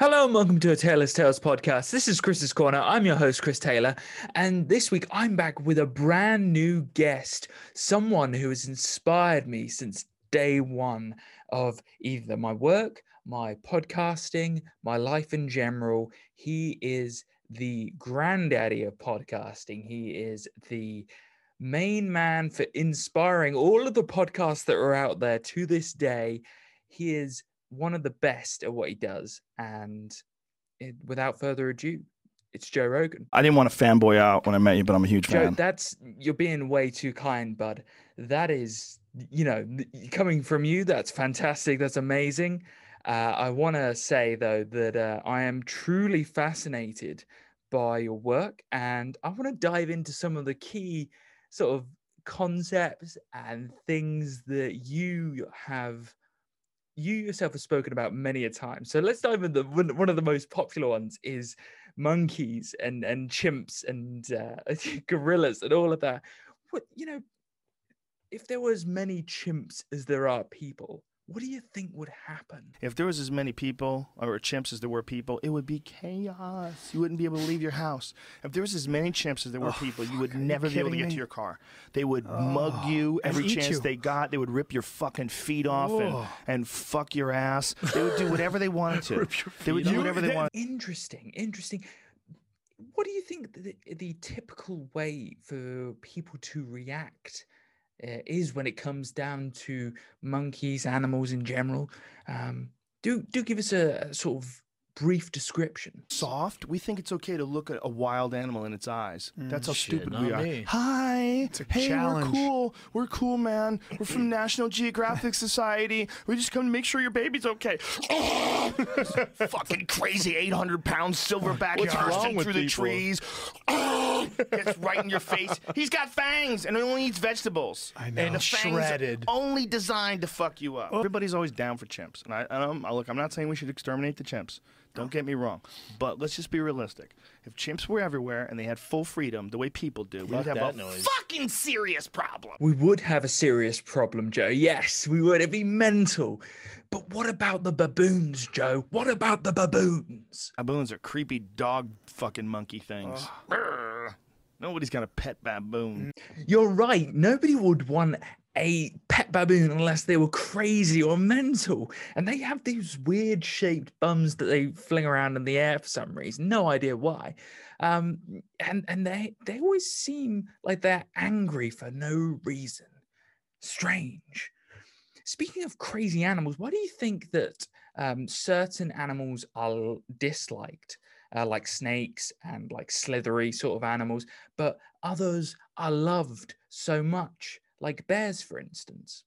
Hello and welcome to a Taylor's Tales podcast. This is Chris's Corner. I'm your host, Chris Taylor. And this week I'm back with a brand new guest, someone who has inspired me since day one of either my work, my podcasting, my life in general. He is the granddaddy of podcasting. He is the main man for inspiring all of the podcasts that are out there to this day. He is one of the best at what he does. And it, without further ado, it's Joe Rogan. I didn't want to fanboy out when I met you, but I'm a huge Joe, fan. that's you're being way too kind, bud. That is, you know, coming from you, that's fantastic. That's amazing. Uh, I want to say though that uh, I am truly fascinated by your work, and I want to dive into some of the key sort of concepts and things that you have you yourself have spoken about many a time. So let's dive into one, one of the most popular ones is monkeys and and chimps and uh, gorillas and all of that. What you know, if there were as many chimps as there are people, what do you think would happen? If there was as many people or chimps as there were people, it would be chaos. You wouldn't be able to leave your house. If there was as many chimps as there were oh, people, you would are you never be able to get me? to your car. They would mug oh, you every chance you. they got. They would rip your fucking feet off and, Oh. and fuck your ass. They would do whatever they wanted to. They would do whatever they wanted. Interesting, interesting. What do you think the, the typical way for people to react uh, is when it comes down to monkeys, animals in general? Um, do do give us a, a sort of brief description. Soft. We think it's okay to look at a wild animal in its eyes. Mm, That's how shit, stupid we are. me. Hi. It's a hey, challenge. we're cool. We're cool, man. We're from National Geographic Society. We just come to make sure your baby's okay. Fucking crazy 800 pound silverback What's bursting with through the people? trees. Gets right in your face. He's got fangs and he only eats vegetables. I know, And the fangs shredded. only designed to fuck you up. Everybody's always down for chimps. And I, I I- look, I'm not saying we should exterminate the chimps. Don't get me wrong. But let's just be realistic. If chimps were everywhere and they had full freedom the way people do, we'd Fuck have that a noise. fucking serious problem. We would have a serious problem, Joe. Yes, we would. It'd be mental. But what about the baboons, Joe? What about the baboons? Baboons are creepy dog fucking monkey things. Brr. Nobody's got a pet baboon. You're right. Nobody would want a pet baboon unless they were crazy or mental. And they have these weird shaped bums that they fling around in the air for some reason. No idea why. Um, and and they they always seem like they're angry for no reason. Strange. Speaking of crazy animals, why do you think that um, certain animals are disliked, uh, like snakes and like slithery sort of animals, but others are loved so much, like bears, for instance?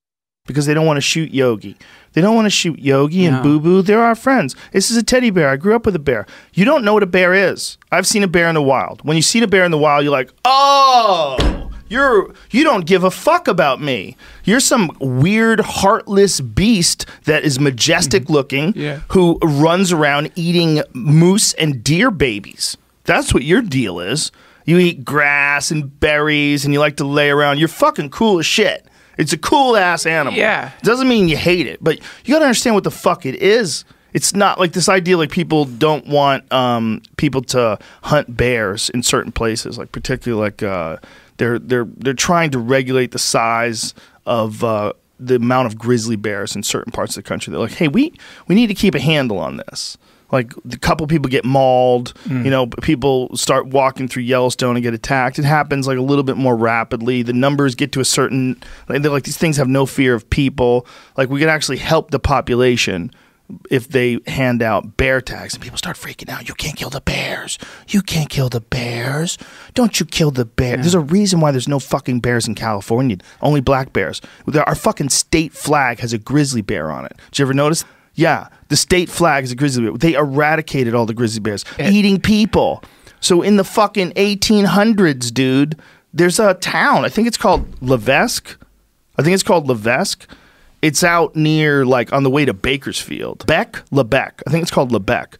Because they don't want to shoot Yogi. They don't want to shoot Yogi and Boo Boo. They're our friends. This is a teddy bear. I grew up with a bear. You don't know what a bear is. I've seen a bear in the wild. When you see a bear in the wild, you're like, oh, you're you don't give a fuck about me. You're some weird, heartless beast that is majestic mm-hmm. looking, Yeah. who runs around eating moose and deer babies. That's what your deal is. You eat grass and berries and you like to lay around. You're fucking cool as shit. It's a cool ass animal. Yeah. Doesn't mean you hate it, but you gotta understand what the fuck it is. It's not like this idea like people don't want um, people to hunt bears in certain places, like particularly like uh, they're they're they're trying to regulate the size of uh, the amount of grizzly bears in certain parts of the country. They're like, hey, we we need to keep a handle on this. Like a couple people get mauled, you mm. know, people start walking through Yellowstone and get attacked. It happens like a little bit more rapidly. The numbers get to a certain like they're like these things have no fear of people. Like we can actually help the population if they hand out bear tags and people start freaking out. You can't kill the bears. You can't kill the bears. Don't you kill the bear. There's a reason why there's no fucking bears in California. Only black bears. Our fucking state flag has a grizzly bear on it. Did you ever notice? Yeah, the state flag is a grizzly bear. They eradicated all the grizzly bears, eating people. So in the fucking 1800s, dude, there's a town. I think it's called Levesque. I think it's called Levesque. It's out near, like, on the way to Bakersfield. Beck? Lebec. I think it's called Lebec.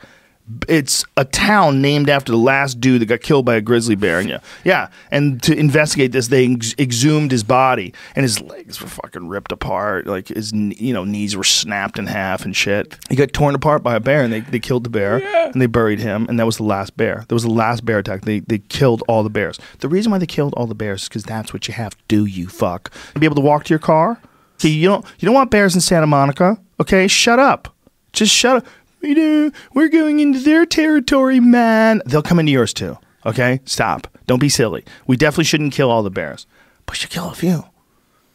It's a town named after the last dude that got killed by a grizzly bear. And yeah, yeah. And to investigate this, they ex- exhumed his body, and his legs were fucking ripped apart. Like his, you know, knees were snapped in half and shit. He got torn apart by a bear, and they, they killed the bear, and they buried him, and that was the last bear. That was the last bear attack. They they killed all the bears. The reason why they killed all the bears is because that's what you have to do. You fuck. Be able to walk to your car. Okay, you don't you don't want bears in Santa Monica. Okay, shut up. Just shut up. We do. We're going into their territory, man. They'll come into yours too. Okay, stop. Don't be silly. We definitely shouldn't kill all the bears, but should kill a few.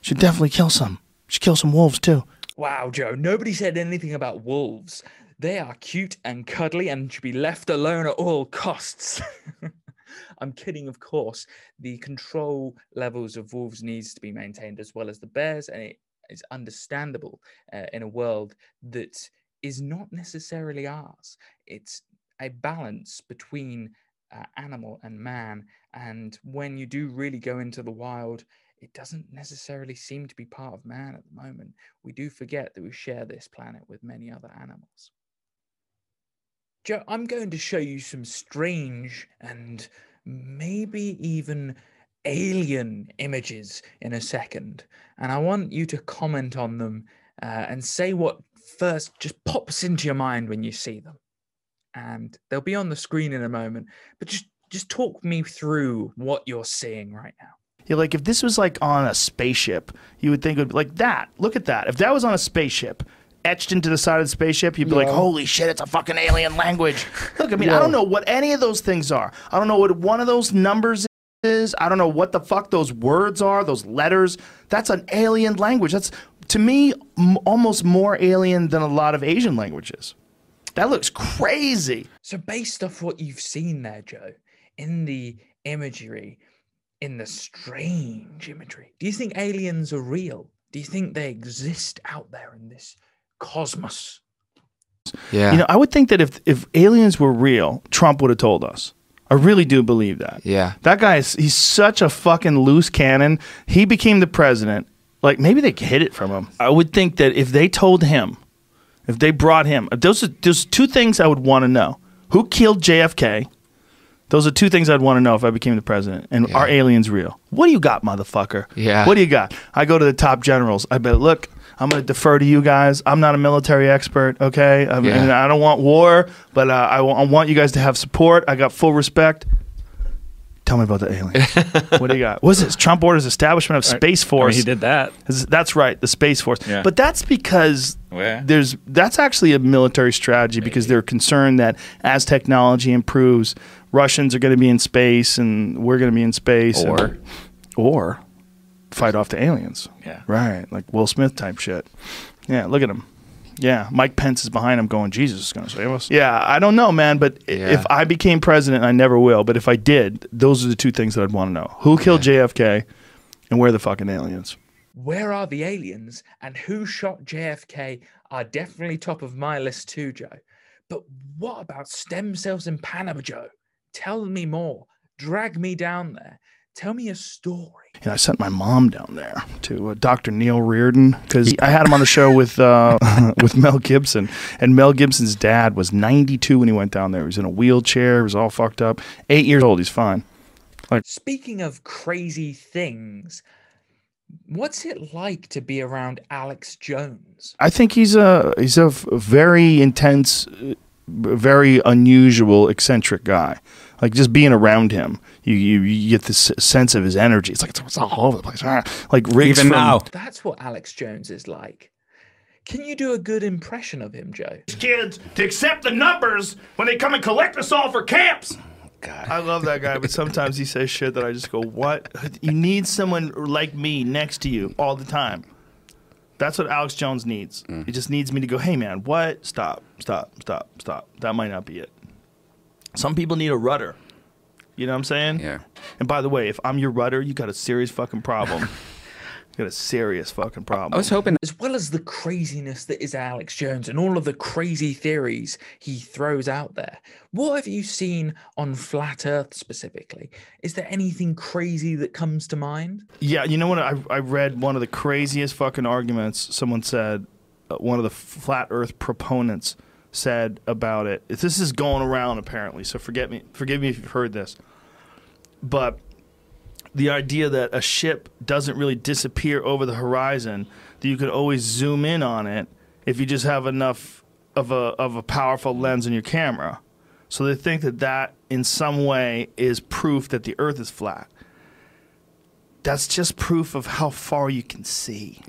Should definitely kill some. Should kill some wolves too. Wow, Joe, nobody said anything about wolves. They are cute and cuddly and should be left alone at all costs. I'm kidding, of course. The control levels of wolves needs to be maintained as well as the bears, and it is understandable uh, in a world that is not necessarily ours. It's a balance between uh, animal and man, and when you do really go into the wild, it doesn't necessarily seem to be part of man at the moment. We do forget that we share this planet with many other animals. Joe, I'm going to show you some strange and maybe even alien images in a second. And I want you to comment on them uh, and say what first just pops into your mind when you see them. And they'll be on the screen in a moment, but just just talk me through what you're seeing right now. Yeah, like if this was like on a spaceship, you would think it would be like that. Look at that. If that was on a spaceship, etched into the side of the spaceship, you'd be like, holy shit, it's a fucking alien language. Look, I mean, I don't know what any of those things are. I don't know what one of those numbers is. I don't know what the fuck those words are, those letters. That's an alien language. That's, to me, m- almost more alien than a lot of Asian languages. That looks crazy. So, based off what you've seen there, Joe, in the imagery, in the strange imagery, do you think aliens are real? Do you think they exist out there in this cosmos? Yeah. You know, I would think that if, if aliens were real, Trump would have told us. I really do believe that. yeah. That guy is he's such a fucking loose cannon. He became the president. Like maybe they hid it from him. I would think that if they told him, if they brought him, those are those two things I would want to know. Who killed JFK? Those are two things I'd want to know if I became the president. And are aliens real? What do you got, motherfucker? Yeah. What do you got? I go to the top generals. I bet, look, I'm going to defer to you guys. I'm not a military expert, okay? I, mean, Yeah. I don't want war, but uh, I, wa- I want you guys to have support. I got full respect. Tell me about the aliens. what do you got? Was it Trump orders establishment of Space I mean, Force. he did that. That's right, the Space Force. Yeah. But that's because there's that's actually a military strategy because they're concerned that as technology improves, Russians are going to be in space and we're going to be in space, and- Or- or fight off the aliens. Yeah. right, like Will Smith type shit. Yeah, look at him. Yeah, Mike Pence is behind him, going, "Jesus is going to save us." Yeah, I don't know, man, but Yeah. if I became president, I never will. But if I did, those are the two things that I'd want to know: who killed JFK, and where are the fucking aliens. Where are the aliens and who shot JFK are definitely top of my list too, Joe. But what about stem cells in Panama, Joe? Tell me more. Drag me down there. Tell me a story. And I sent my mom down there to uh, Dr. Neil Riordan because I had him on the show with uh, with Mel Gibson, and Mel Gibson's dad was 92 when he went down there. He was in a wheelchair. He was all fucked up. Eight years old. He's fine. Like Speaking of crazy things, what's it like to be around Alex Jones? I think he's a he's a very intense, uh, very unusual, eccentric guy. Like just being around him, you you, you get this sense of his energy. It's like it's, it's all over the place. Ah, Like Riggs Even from, now. That's what Alex Jones is like. Can you do a good impression of him, Joe? kids to accept the numbers when they come and collect us all for camps. God. I love that guy, but sometimes he says shit that I just go, "What? You need someone like me next to you all the time." That's what Alex Jones needs. He just needs me to go, "Hey, man, what? Stop, stop, stop, stop." That might not be it. Some people need a rudder. You know what I'm saying? Yeah. And by the way, if I'm your rudder, you got a serious fucking problem. you got a serious fucking problem. I was hoping As well as the craziness that is Alex Jones and all of the crazy theories he throws out there, what have you seen on Flat Earth specifically? Is there anything crazy that comes to mind? Yeah, you know what? I, I read one of the craziest fucking arguments. Someone said, uh, one of the flat Earth proponents said about it. This is going around apparently, so forget me. Forgive me if you've heard this, but the idea that a ship doesn't really disappear over the horizon, that you can always zoom in on it if you just have enough of a of a powerful lens in your camera. So they think that that in some way is proof that the Earth is flat. That's just proof of how far you can see.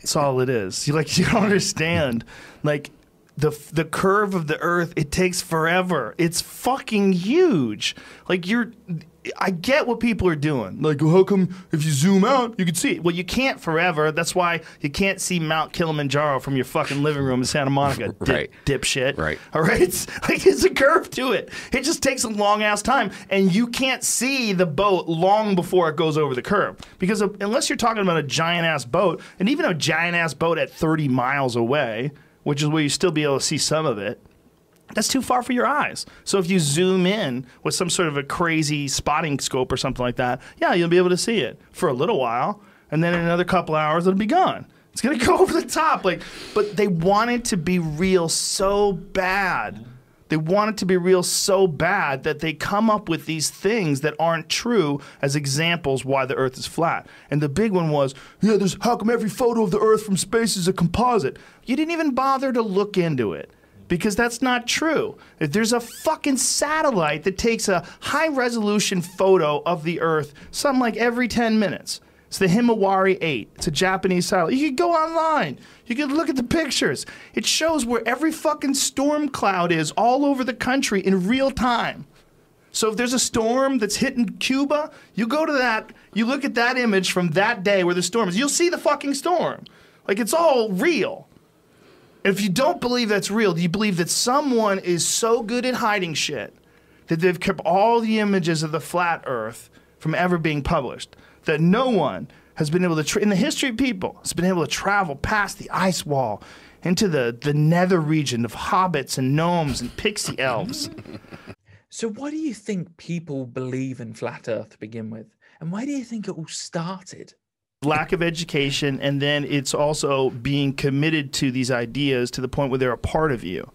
That's all it is. You like you don't understand. Like the the curve of the Earth, it takes forever. It's fucking huge. Like you're I get what people are doing. Like, well, how come if you zoom out, you can see it? Well, you can't forever. That's why you can't see Mount Kilimanjaro from your fucking living room in Santa Monica, dip, Right. dipshit. Right. All right. It's like it's a curve to it. It just takes a long ass time, and you can't see the boat long before it goes over the curve because of, unless you're talking about a giant ass boat, and even a giant ass boat at 30 miles away, which is where you still be able to see some of it that's too far for your eyes. So if you zoom in with some sort of a crazy spotting scope or something like that, yeah, you'll be able to see it for a little while, and then in another couple hours it'll be gone. It's gonna go over the top, like. But they want it to be real so bad. They want it to be real so bad that they come up with these things that aren't true as examples why the Earth is flat. And the big one was, yeah, there's how come every photo of the Earth from space is a composite? You didn't even bother to look into it because that's not true. If there's a fucking satellite that takes a high resolution photo of the Earth, something like every 10 minutes. It's the Himawari 8. It's a Japanese satellite. You could go online. You could look at the pictures. It shows where every fucking storm cloud is all over the country in real time. So if there's a storm that's hitting Cuba, you go to that, you look at that image from that day where the storm is, you'll see the fucking storm. Like it's all real. If you don't believe that's real, do you believe that someone is so good at hiding shit that they've kept all the images of the flat Earth from ever being published? That no one has been able to, tra- in the history of people, has been able to travel past the ice wall into the, the nether region of hobbits and gnomes and pixie elves. So why do you think people believe in flat Earth to begin with? And why do you think it all started? lack of education, and then it's also being committed to these ideas to the point where they're a part of you.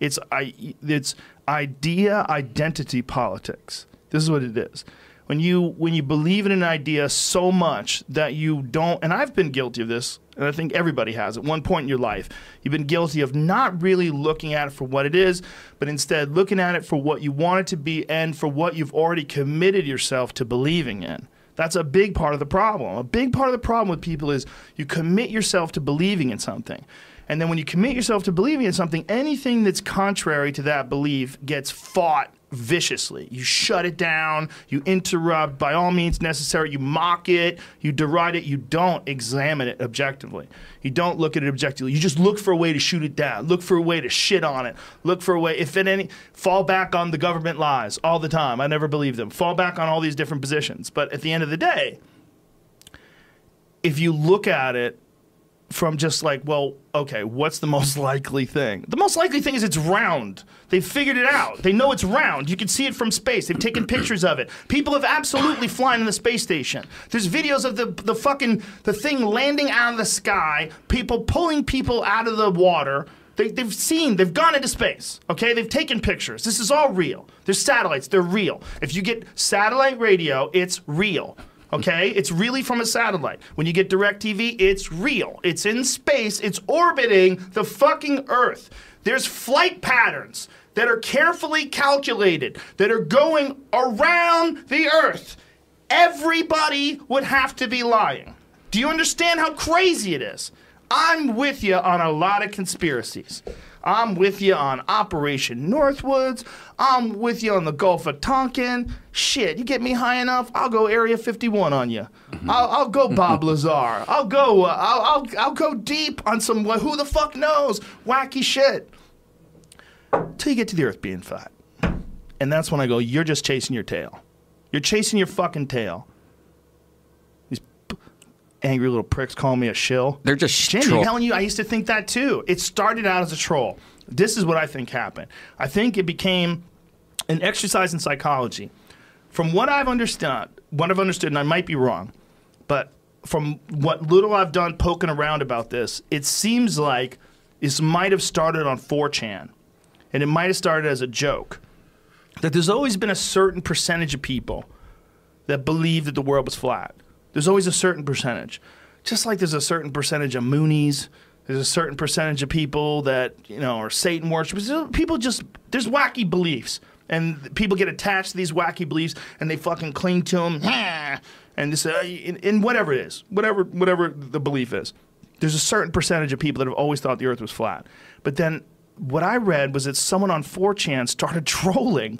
It's I, it's idea identity politics. This is what it is. When you when you believe in an idea so much that you don't, and I've been guilty of this, and I think everybody has at one point in your life. You've been guilty of not really looking at it for what it is, but instead looking at it for what you want it to be and for what you've already committed yourself to believing in. That's a big part of the problem. A big part of the problem with people is you commit yourself to believing in something. And then when you commit yourself to believing in something, anything that's contrary to that belief gets fought viciously. You shut it down, you interrupt by all means necessary, you mock it, you deride it, you don't examine it objectively. You don't look at it objectively. You just look for a way to shoot it down, look for a way to shit on it, look for a way, if it any, fall back on the government lies all the time. I never believe them. Fall back on all these different positions. But at the end of the day, if you look at it from just like, well, okay, what's the most likely thing? The most likely thing is it's round. They've figured it out. They know it's round. You can see it from space. They've taken pictures of it. People have absolutely flown in the space station. There's videos of the the fucking the thing landing out of the sky, people pulling people out of the water. They, they've seen, they've gone into space, okay? They've taken pictures. This is all real. There's satellites, they're real. If you get satellite radio, it's real. Okay, it's really from a satellite. When you get DirecTV, it's real. It's in space, it's orbiting the fucking Earth. There's flight patterns that are carefully calculated that are going around the Earth. Everybody would have to be lying. Do you understand how crazy it is? I'm with you on a lot of conspiracies. I'm with you on Operation Northwoods. I'm with you on the Gulf of Tonkin. Shit, you get me high enough, I'll go Area 51 on you. I'll, I'll go Bob Lazar. I'll go. Uh, I'll, I'll I'll go deep on some wh- who the fuck knows wacky shit. Till you get to the Earth being flat, and that's when I go. You're just chasing your tail. You're chasing your fucking tail. Angry little pricks calling me a shill. They're just Jimmy, troll- I'm telling you, I used to think that too. It started out as a troll. This is what I think happened. I think it became an exercise in psychology. From what I've understood, what I've understood, and I might be wrong, but from what little I've done poking around about this, it seems like This might have started on 4chan, and it might have started as a joke. That there's always been a certain percentage of people that believe that the world was flat. There's always a certain percentage. Just like there's a certain percentage of Moonies, there's a certain percentage of people that, you know, are Satan worshippers. People just, there's wacky beliefs. And people get attached to these wacky beliefs and they fucking cling to them. And this, uh, in, in whatever it is, whatever, whatever the belief is. There's a certain percentage of people that have always thought the earth was flat. But then what I read was that someone on 4chan started trolling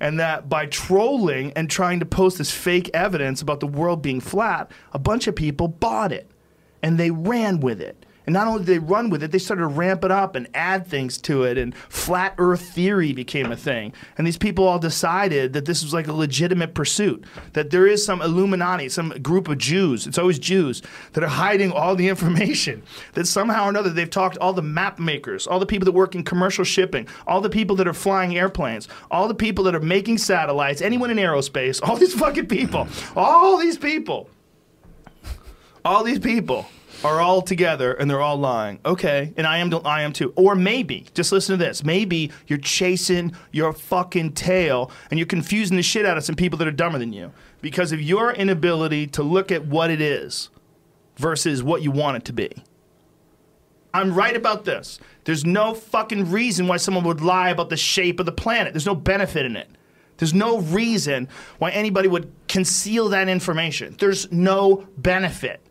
and that by trolling and trying to post this fake evidence about the world being flat, a bunch of people bought it and they ran with it. And not only did they run with it, they started to ramp it up and add things to it, and flat Earth theory became a thing. And these people all decided that this was like a legitimate pursuit, that there is some Illuminati, some group of Jews, it's always Jews, that are hiding all the information. That somehow or another they've talked all the map makers, all the people that work in commercial shipping, all the people that are flying airplanes, all the people that are making satellites, anyone in aerospace, all these fucking people, all these people, all these people are all together and they're all lying. Okay, and I am I am too. Or maybe, just listen to this. Maybe you're chasing your fucking tail and you're confusing the shit out of some people that are dumber than you because of your inability to look at what it is versus what you want it to be. I'm right about this. There's no fucking reason why someone would lie about the shape of the planet. There's no benefit in it. There's no reason why anybody would conceal that information. There's no benefit.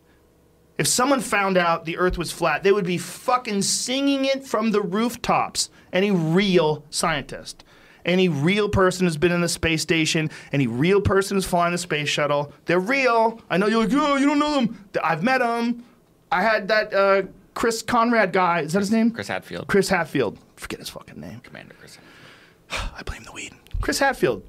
If someone found out the earth was flat, they would be fucking singing it from the rooftops. Any real scientist. Any real person who's been in the space station, any real person who's flying the space shuttle, they're real. I know you're like, oh, you don't know them. I've met them. I had that uh, Chris Conrad guy. Is that his name? Chris Hatfield. Chris Hatfield. Forget his fucking name. Commander Chris. I blame the weed. Chris Hadfield.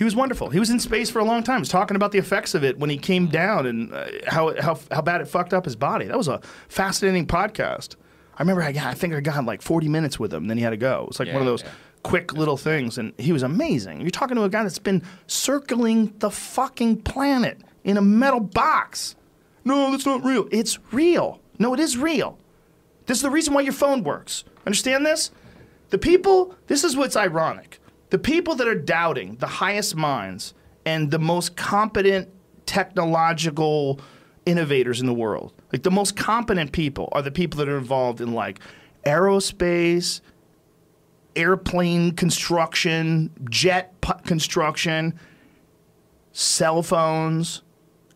He was wonderful. He was in space for a long time. He was talking about the effects of it when he came down and uh, how, how, how bad it fucked up his body. That was a fascinating podcast. I remember I, got, I think I got like 40 minutes with him, and then he had to go. It was like Yeah, one of those yeah. quick little things, and he was amazing. You're talking to a guy that's been circling the fucking planet in a metal box. No, that's not real. It's real. No, it is real. This is the reason why your phone works. Understand this? The people, this is what's ironic. The people that are doubting the highest minds and the most competent technological innovators in the world, like the most competent people, are the people that are involved in like aerospace, airplane construction, jet construction, cell phones,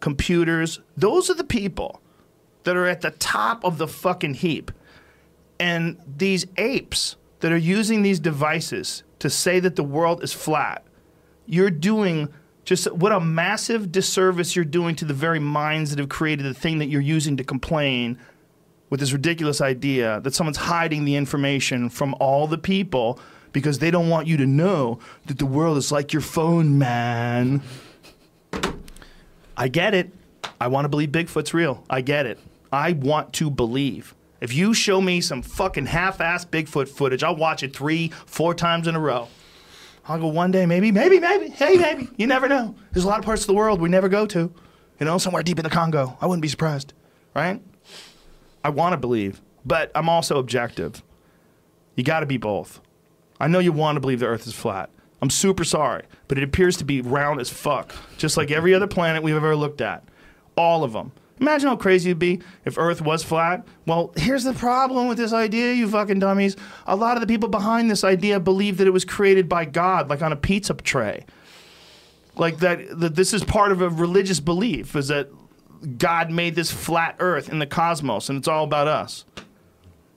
computers. Those are the people that are at the top of the fucking heap. And these apes that are using these devices to say that the world is flat, you're doing just what a massive disservice you're doing to the very minds that have created the thing that you're using to complain with this ridiculous idea that someone's hiding the information from all the people because they don't want you to know that the world is like your phone, man. I get it. I want to believe Bigfoot's real. I get it. I want to believe. If you show me some fucking half-ass Bigfoot footage, I'll watch it three, four times in a row. I'll go one day, maybe, maybe, maybe, hey, maybe. You never know. There's a lot of parts of the world we never go to. You know, somewhere deep in the Congo. I wouldn't be surprised, right? I want to believe, but I'm also objective. You got to be both. I know you want to believe the Earth is flat. I'm super sorry, but it appears to be round as fuck, just like every other planet we've ever looked at. All of them. Imagine how crazy it'd be if Earth was flat. Well, here's the problem with this idea, you fucking dummies. A lot of the people behind this idea believe that it was created by God, like on a pizza tray. Like that, that this is part of a religious belief, is that God made this flat Earth in the cosmos, and it's all about us.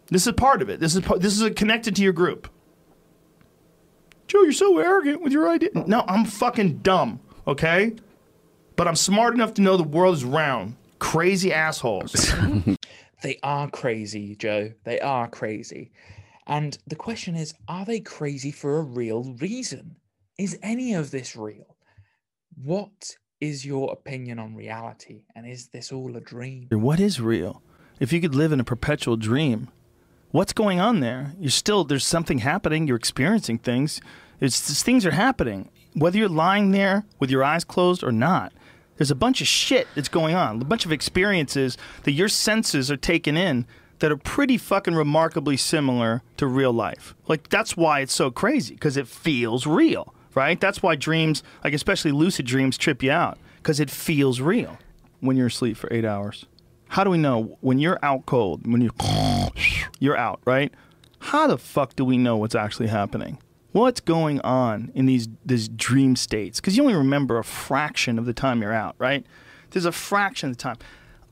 This is part of it. This is this is connected to your group. Joe, you're so arrogant with your idea. No, I'm fucking dumb, okay? But I'm smart enough to know the world is round. Crazy assholes. They are crazy, Joe. They are crazy. And the question is are they crazy for a real reason? Is any of this real? What is your opinion on reality? And is this all a dream? what is real? If you could live in a perpetual dream, what's going on there? You're still there's something happening. You're experiencing things. It's things are happening. Whether you're lying there with your eyes closed or not, there's a bunch of shit that's going on. A bunch of experiences that your senses are taking in that are pretty fucking remarkably similar to real life. Like that's why it's so crazy because it feels real, right? That's why dreams, like especially lucid dreams, trip you out because it feels real when you're asleep for eight hours. How do we know when you're out cold, when you're, you're out, right? How the fuck do we know what's actually happening? What's going on in these these dream states? Because you only remember a fraction of the time you're out, right? There's a fraction of the time.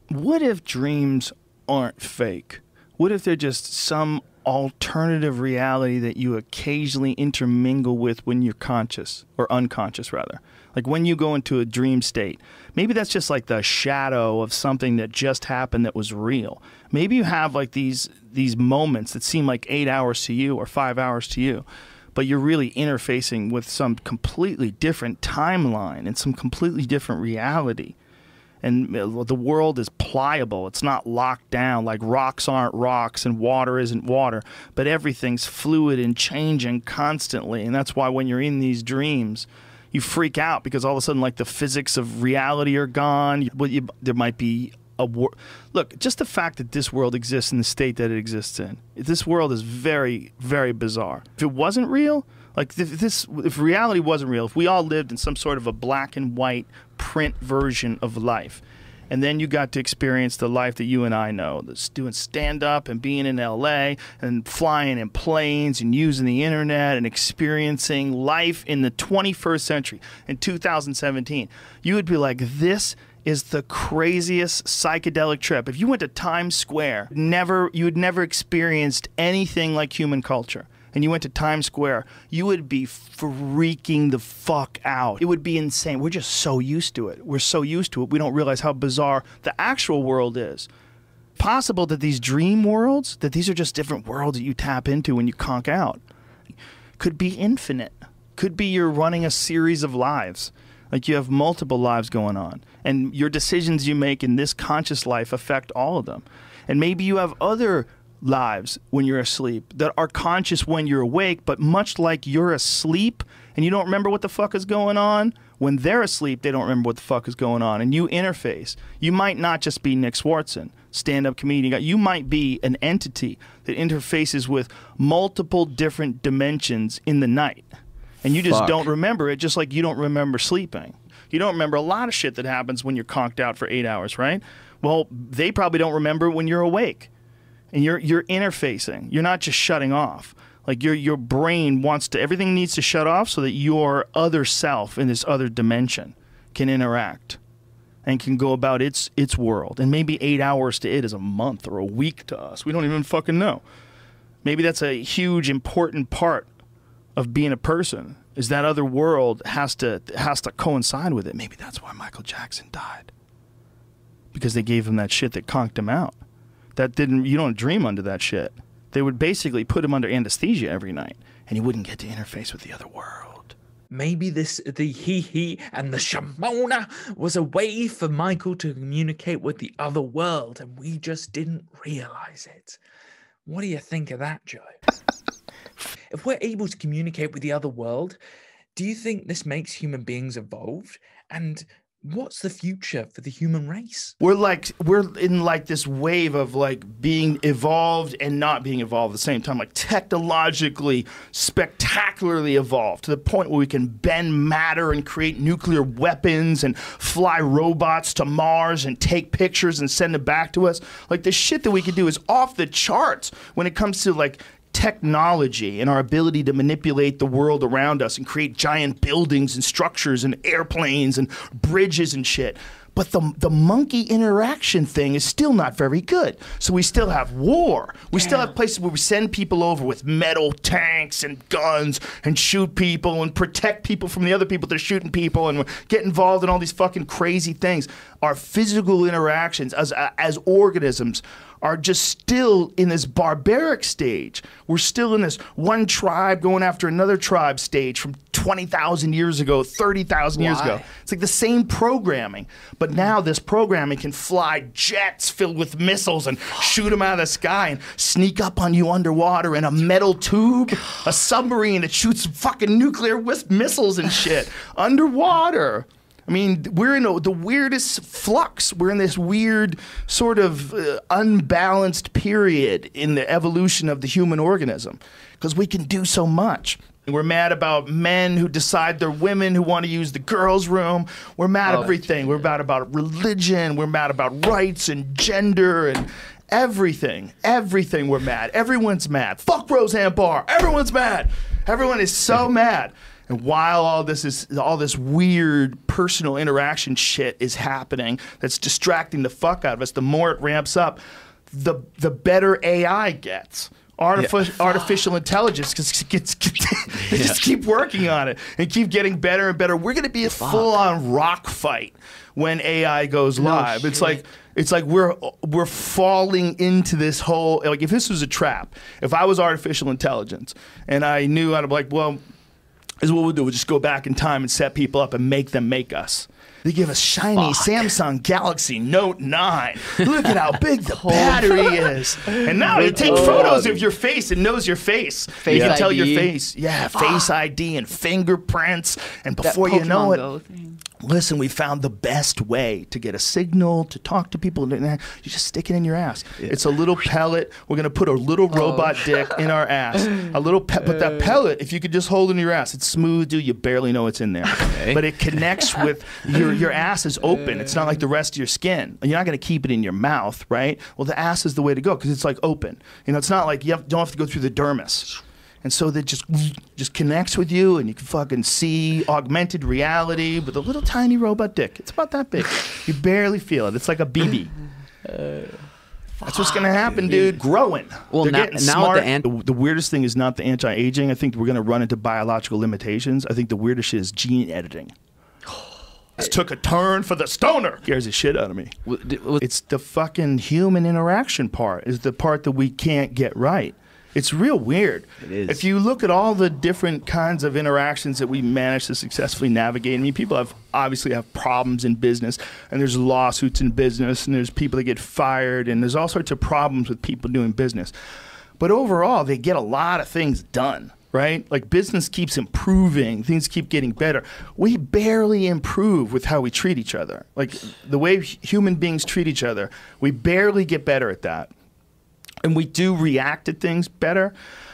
What if dreams aren't fake? What if they're just some alternative reality that you occasionally intermingle with when you're conscious or unconscious rather? Like when you go into a dream state, maybe that's just like the shadow of something that just happened that was real. Maybe you have like these these moments that seem like 8 hours to you or 5 hours to you, but you're really interfacing with some completely different timeline and some completely different reality and uh, the world is pliable. It's not locked down like rocks aren't rocks and water isn't water, but everything's fluid and changing constantly. And that's why when you're in these dreams, you freak out because all of a sudden, like the physics of reality are gone. There might be a war. Look, just the fact that this world exists in the state that it exists in, this world is very, very bizarre. If it wasn't real, like if this, if reality wasn't real, if we all lived in some sort of a black and white print version of life, and then you got to experience the life that you and I know, that's doing stand up and being in LA and flying in planes and using the internet and experiencing life in the 21st century in 2017. You would be like, this is the craziest psychedelic trip. If you went to Times Square, never you had never experienced anything like human culture and you went to Times Square, you would be freaking the fuck out. It would be insane. We're just so used to it. We're so used to it. We don't realize how bizarre the actual world is. Possible that these dream worlds, that these are just different worlds that you tap into when you conk out, could be infinite. Could be you're running a series of lives. Like you have multiple lives going on, and your decisions you make in this conscious life affect all of them. And maybe you have other lives when you're asleep that are conscious when you're awake, but much like you're asleep and you don't remember what the fuck is going on, when they're asleep, they don't remember what the fuck is going on. And you interface. You might not just be Nick Swardson, stand up comedian. You might be an entity that interfaces with multiple different dimensions in the night. And you just fuck. don't remember it, just like you don't remember sleeping. You don't remember a lot of shit that happens when you're conked out for eight hours, right? Well, they probably don't remember when you're awake and you're you're interfacing. You're not just shutting off. Like your your brain wants to everything needs to shut off so that your other self in this other dimension can interact and can go about its its world. And maybe 8 hours to it is a month or a week to us. We don't even fucking know. Maybe that's a huge important part of being a person. Is that other world has to has to coincide with it. Maybe that's why Michael Jackson died. Because they gave him that shit that conked him out that didn't you don't dream under that shit. They would basically put him under anesthesia every night, and he wouldn't get to interface with the other world. Maybe this the he he and the Shimona was a way for Michael to communicate with the other world, and we just didn't realize it. What do you think of that, Joe? If we're able to communicate with the other world, do you think this makes human beings evolved? And what's the future for the human race? We're like we're in like this wave of like being evolved and not being evolved at the same time, like technologically spectacularly evolved to the point where we can bend matter and create nuclear weapons and fly robots to Mars and take pictures and send them back to us. Like the shit that we can do is off the charts when it comes to like technology and our ability to manipulate the world around us and create giant buildings and structures and airplanes and bridges and shit. But the, the monkey interaction thing is still not very good. So we still have war. We yeah. still have places where we send people over with metal tanks and guns and shoot people and protect people from the other people that are shooting people and get involved in all these fucking crazy things. Our physical interactions as, as organisms are just still in this barbaric stage. We're still in this one tribe going after another tribe stage from 20,000 years ago, 30,000 years ago. It's like the same programming. But now this programming can fly jets filled with missiles and shoot them out of the sky and sneak up on you underwater in a metal tube, a submarine that shoots fucking nuclear missiles and shit underwater. I mean, we're in a, the weirdest flux. We're in this weird sort of uh, unbalanced period in the evolution of the human organism because we can do so much. We're mad about men who decide they're women who want to use the girls' room. We're mad Oh, at everything. We're mad about religion. We're mad about rights and gender and everything. Everything we're mad. Everyone's mad. Fuck Roseanne Barr. Everyone's mad. Everyone is so mad. And while all this is all this weird personal interaction shit is happening that's distracting the fuck out of us, the more it ramps up, the the better AI gets. Artific- Artificial intelligence gets, gets, gets they just keep working on it and keep getting better and better. We're gonna be a full on rock fight when AI goes live. it's like it's like we're we're falling into this whole like if this was a trap, if I was artificial intelligence and I knew I'd be like, well, is what we'll do. We'll just go back in time and set people up and make them make us. They give us shiny Samsung Galaxy Note 9. Look at how big the battery is. And now they take photos of your face and knows your face. Face you can tell your face. Yeah, face ID and fingerprints. And before you know it, thing. Listen, we found the best way to get a signal, to talk to people. You just stick it in your ass. It's a little pellet. We're going to put a little Oh. robot dick in our ass. A little pe- But that uh. pellet, if you could just hold it in your ass, it's smooth, dude. You barely know it's in there. But it connects with your, your ass is open. It's not like the rest of your skin. You're not going to keep it in your mouth, right? Well, the ass is the way to go because it's like open. You know, it's not like you have, don't have to go through the dermis. And so that just just connects with you, and you can fucking see augmented reality with a little tiny robot dick. It's about that big. You barely feel it. It's like a BB. Uh, That's what's gonna happen, dude. Growing. Well, They're now- now smart. the an- the, the weirdest thing is not the anti-aging. I think we're gonna run into biological limitations. I think the weirdest shit is gene editing. This took a turn for the stoner. Scares the shit out of me. W- d- w- It's the fucking human interaction part is the part that we can't get right. It's real weird. It is. If you look at all the different kinds of interactions that we manage to successfully navigate, I mean, people have obviously have problems in business, and there's lawsuits in business, and there's people that get fired, and there's all sorts of problems with people doing business. But overall, they get a lot of things done right? Like business keeps improving, things keep getting better. We barely improve with how we treat each other. Like the way human beings treat each other, we barely get better at that. And we do react to things better.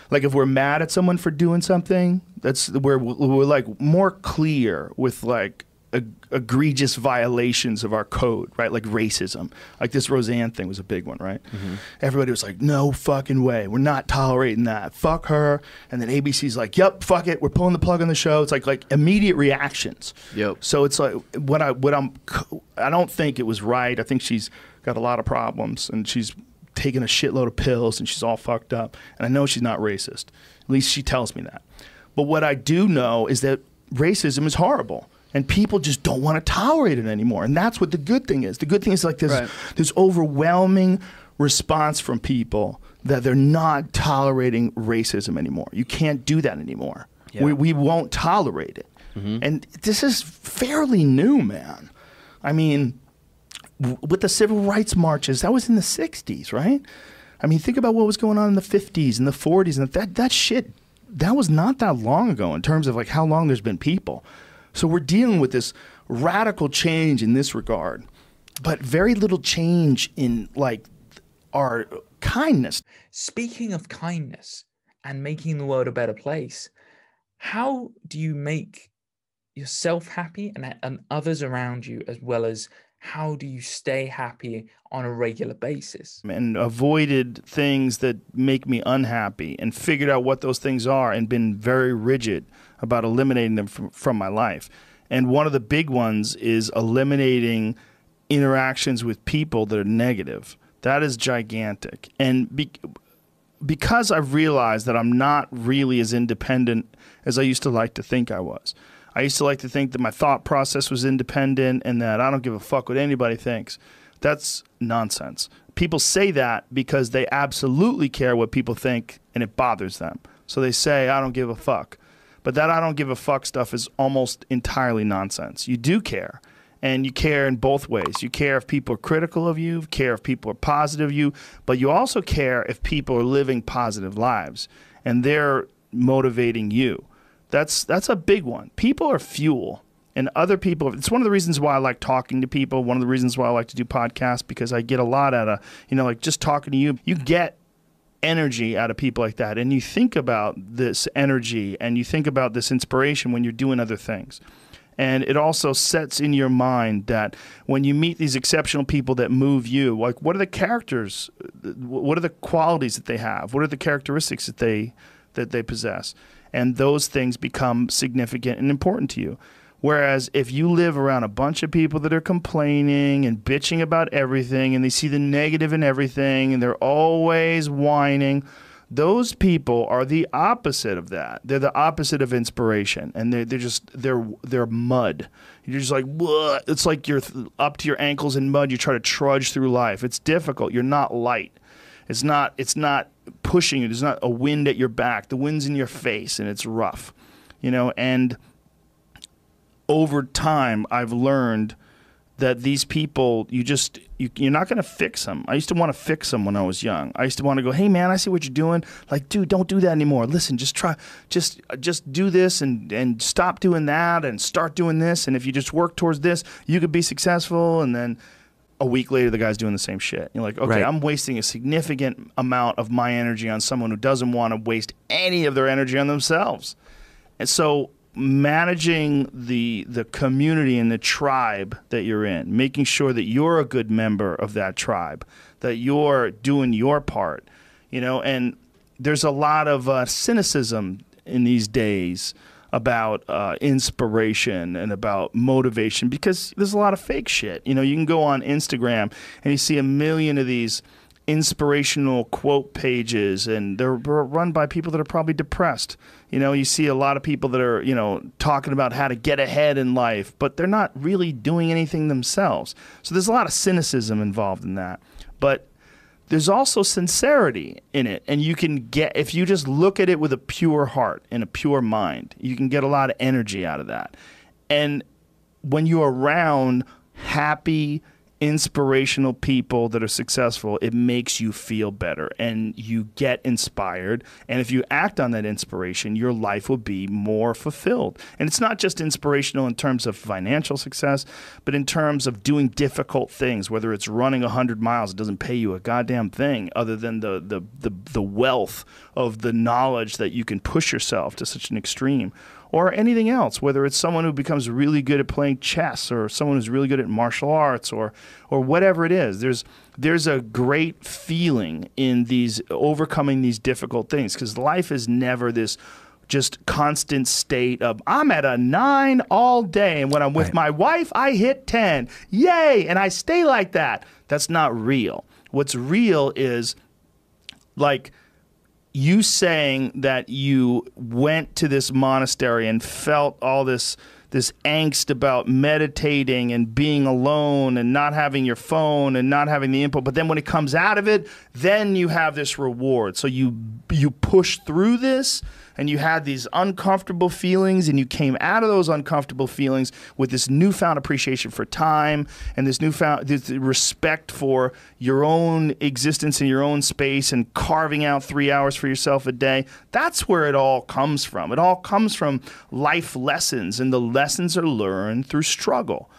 Like if we're mad at someone for doing something, that's where we're like more clear with like eg- egregious violations of our code, right? Like racism. Like this Roseanne thing was a big one, right? Mm-hmm. Everybody was like, "No fucking way, we're not tolerating that. Fuck her." And then ABC's like, "Yep, fuck it, we're pulling the plug on the show." It's like like immediate reactions. Yep. So it's like what I what I'm I don't think it was right. I think she's got a lot of problems and she's taking a shitload of pills and she's all fucked up. And I know she's not racist. At least she tells me that. But what I do know is that racism is horrible. And people just don't want to tolerate it anymore. And that's what the good thing is. The good thing is like this Right. this overwhelming response from people that they're not tolerating racism anymore. You can't do that anymore. Yeah. We, we won't tolerate it. Mm-hmm. And this is fairly new, man. I mean, with the civil rights marches, that was in the 60s, right? I mean, think about what was going on in the 50s and the 40s and that that shit that was not that long ago in terms of like how long there's been people. So we're dealing with this radical change in this regard, but very little change in like our kindness. Speaking of kindness and making the world a better place, how do you make yourself happy and, and others around you, as well as how do you stay happy on a regular basis? and avoided things that make me unhappy and figured out what those things are and been very rigid about eliminating them from, from my life. And one of the big ones is eliminating interactions with people that are negative. That is gigantic. And be, because I've realized that I'm not really as independent as I used to like to think I was. I used to like to think that my thought process was independent and that I don't give a fuck what anybody thinks. That's nonsense. People say that because they absolutely care what people think and it bothers them. So they say, I don't give a fuck. But that I don't give a fuck stuff is almost entirely nonsense. You do care. And you care in both ways. You care if people are critical of you, care if people are positive of you, but you also care if people are living positive lives and they're motivating you. That's that's a big one. People are fuel. And other people, it's one of the reasons why I like talking to people. One of the reasons why I like to do podcasts because I get a lot out of, you know, like just talking to you. You get energy out of people like that. And you think about this energy and you think about this inspiration when you're doing other things. And it also sets in your mind that when you meet these exceptional people that move you, like what are the characters, uh, what are the qualities that they have, what are the characteristics that they that they possess, and those things become significant and important to you. Whereas if you live around a bunch of people that are complaining and bitching about everything and they see the negative in everything and they're always whining, those people are the opposite of that. They're the opposite of inspiration and they're, they're just they're they're mud. You're just like Bleh. it's like you're up to your ankles in mud. You try to trudge through life. It's difficult. You're not light. It's not it's not pushing you. There's not a wind at your back. The wind's in your face and it's rough. You know, and over time, I've learned that these people, you just, you, you're not going to fix them. I used to want to fix them when I was young. I used to want to go, hey man, I see what you're doing. Like, dude, don't do that anymore. Listen, just try, just, just do this and and stop doing that and start doing this. And if you just work towards this, you could be successful. And then a week later, the guy's doing the same shit. You're like, okay, right. I'm wasting a significant amount of my energy on someone who doesn't want to waste any of their energy on themselves. And so managing the the community and the tribe that you're in, making sure that you're a good member of that tribe, that you're doing your part, you know. And there's a lot of uh, cynicism in these days about uh, inspiration and about motivation because there's a lot of fake shit. You know, you can go on Instagram and you see a million of these inspirational quote pages and they're run by people that are probably depressed. You know, you see a lot of people that are, you know, talking about how to get ahead in life, but they're not really doing anything themselves. So there's a lot of cynicism involved in that. But there's also sincerity in it and you can get if you just look at it with a pure heart and a pure mind, you can get a lot of energy out of that. And when you're around happy inspirational people that are successful, it makes you feel better and you get inspired. And if you act on that inspiration, your life will be more fulfilled. And it's not just inspirational in terms of financial success, but in terms of doing difficult things, whether it's running 100 miles, it doesn't pay you a goddamn thing other than the, the, the, the wealth of the knowledge that you can push yourself to such an extreme or anything else, whether it's someone who becomes really good at playing chess or someone who's really good at martial arts or or whatever it is. There's there's a great feeling in these overcoming these difficult things because life is never this just constant state of I'm at a nine all day, and when I'm with right. my wife, I hit ten. Yay! And I stay like that. That's not real. What's real is like you saying that you went to this monastery and felt all this this angst about meditating and being alone and not having your phone and not having the input but then when it comes out of it then you have this reward. So you you push through this and you had these uncomfortable feelings and you came out of those uncomfortable feelings with this newfound appreciation for time and this newfound this respect for your own existence in your own space and carving out three hours for yourself a day. That's where it all comes from. It all comes from life lessons and the lessons are learned through struggle.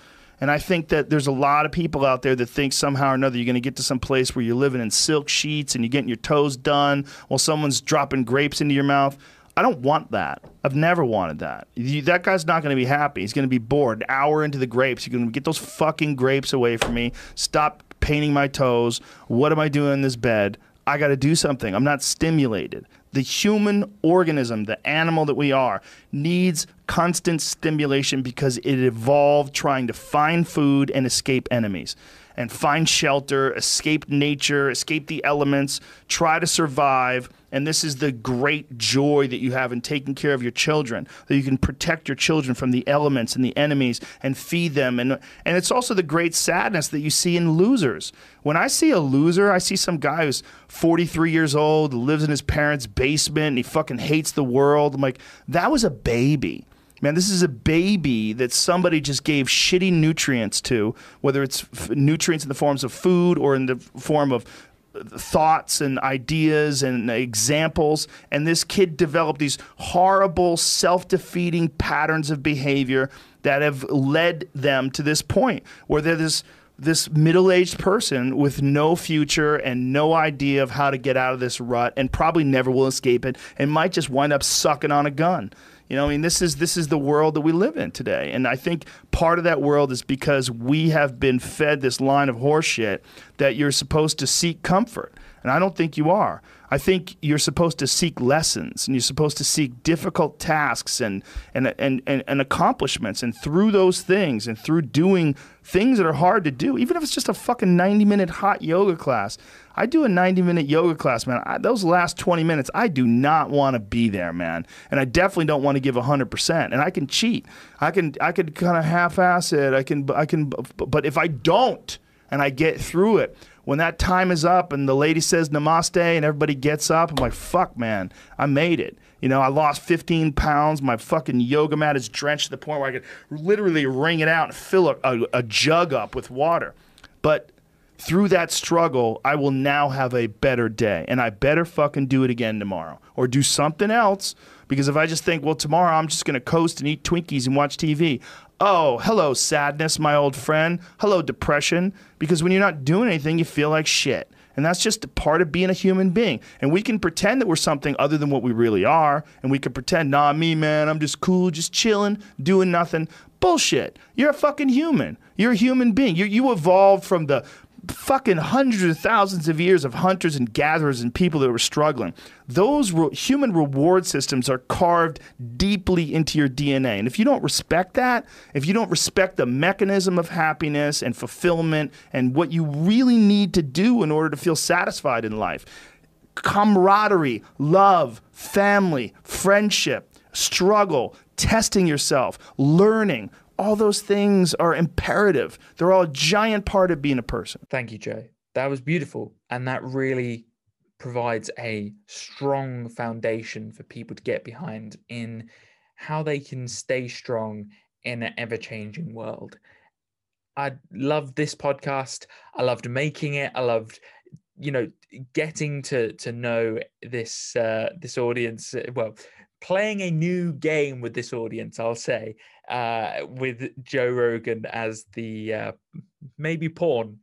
And I think that there's a lot of people out there that think somehow or another you're going to get to some place where you're living in silk sheets and you're getting your toes done while someone's dropping grapes into your mouth. I don't want that. I've never wanted that. You, that guy's not going to be happy. He's going to be bored. An hour into the grapes, you're going to get those fucking grapes away from me. Stop painting my toes. What am I doing in this bed? I got to do something. I'm not stimulated. The human organism, the animal that we are, needs constant stimulation because it evolved trying to find food and escape enemies and find shelter, escape nature, escape the elements, try to survive and this is the great joy that you have in taking care of your children, that you can protect your children from the elements and the enemies and feed them. And, and it's also the great sadness that you see in losers. When I see a loser, I see some guy who's 43 years old, lives in his parents' basement, and he fucking hates the world. I'm like, that was a baby. Man, this is a baby that somebody just gave shitty nutrients to, whether it's f- nutrients in the forms of food or in the form of thoughts and ideas and examples. And this kid developed these horrible self-defeating patterns of behavior that have led them to this point where they're this this middle-aged person with no future and no idea of how to get out of this rut and probably never will escape it and might just wind up sucking on a gun you know, I mean, this is this is the world that we live in today, and I think part of that world is because we have been fed this line of horseshit that you're supposed to seek comfort, and I don't think you are. I think you're supposed to seek lessons and you're supposed to seek difficult tasks and, and, and, and, and, accomplishments. And through those things and through doing things that are hard to do, even if it's just a fucking 90 minute hot yoga class, I do a 90 minute yoga class, man. I, those last 20 minutes, I do not want to be there, man. And I definitely don't want to give 100%. And I can cheat. I can I can kind of half ass it. I can I can but if I don't and I get through it, when that time is up and the lady says namaste and everybody gets up, I'm like, fuck, man, I made it. You know, I lost 15 pounds. My fucking yoga mat is drenched to the point where I could literally wring it out and fill a, a, a jug up with water. But through that struggle, I will now have a better day. And I better fucking do it again tomorrow or do something else. Because if I just think, well, tomorrow I'm just going to coast and eat Twinkies and watch TV, Oh, hello, sadness, my old friend. Hello, depression. Because when you're not doing anything, you feel like shit. And that's just a part of being a human being. And we can pretend that we're something other than what we really are. And we can pretend, nah, me, man, I'm just cool, just chilling, doing nothing. Bullshit. You're a fucking human. You're a human being. You, you evolved from the fucking hundreds of thousands of years of hunters and gatherers and people that were struggling. Those re- human reward systems are carved deeply into your DNA. And if you don't respect that, if you don't respect the mechanism of happiness and fulfillment and what you really need to do in order to feel satisfied in life, camaraderie, love, family, friendship, struggle, testing yourself, learning, all those things are imperative. They're all a giant part of being a person. Thank you, Joe. That was beautiful. And that really provides a strong foundation for people to get behind in how they can stay strong in an ever changing world. I loved this podcast. I loved making it. I loved, you know, getting to to know this uh, this audience. Well, playing a new game with this audience, I'll say, uh, with Joe Rogan as the uh, maybe porn.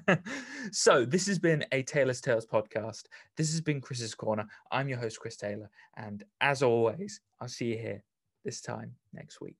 so this has been a Taylor's Tales podcast. This has been Chris's Corner. I'm your host, Chris Taylor. And as always, I'll see you here this time next week.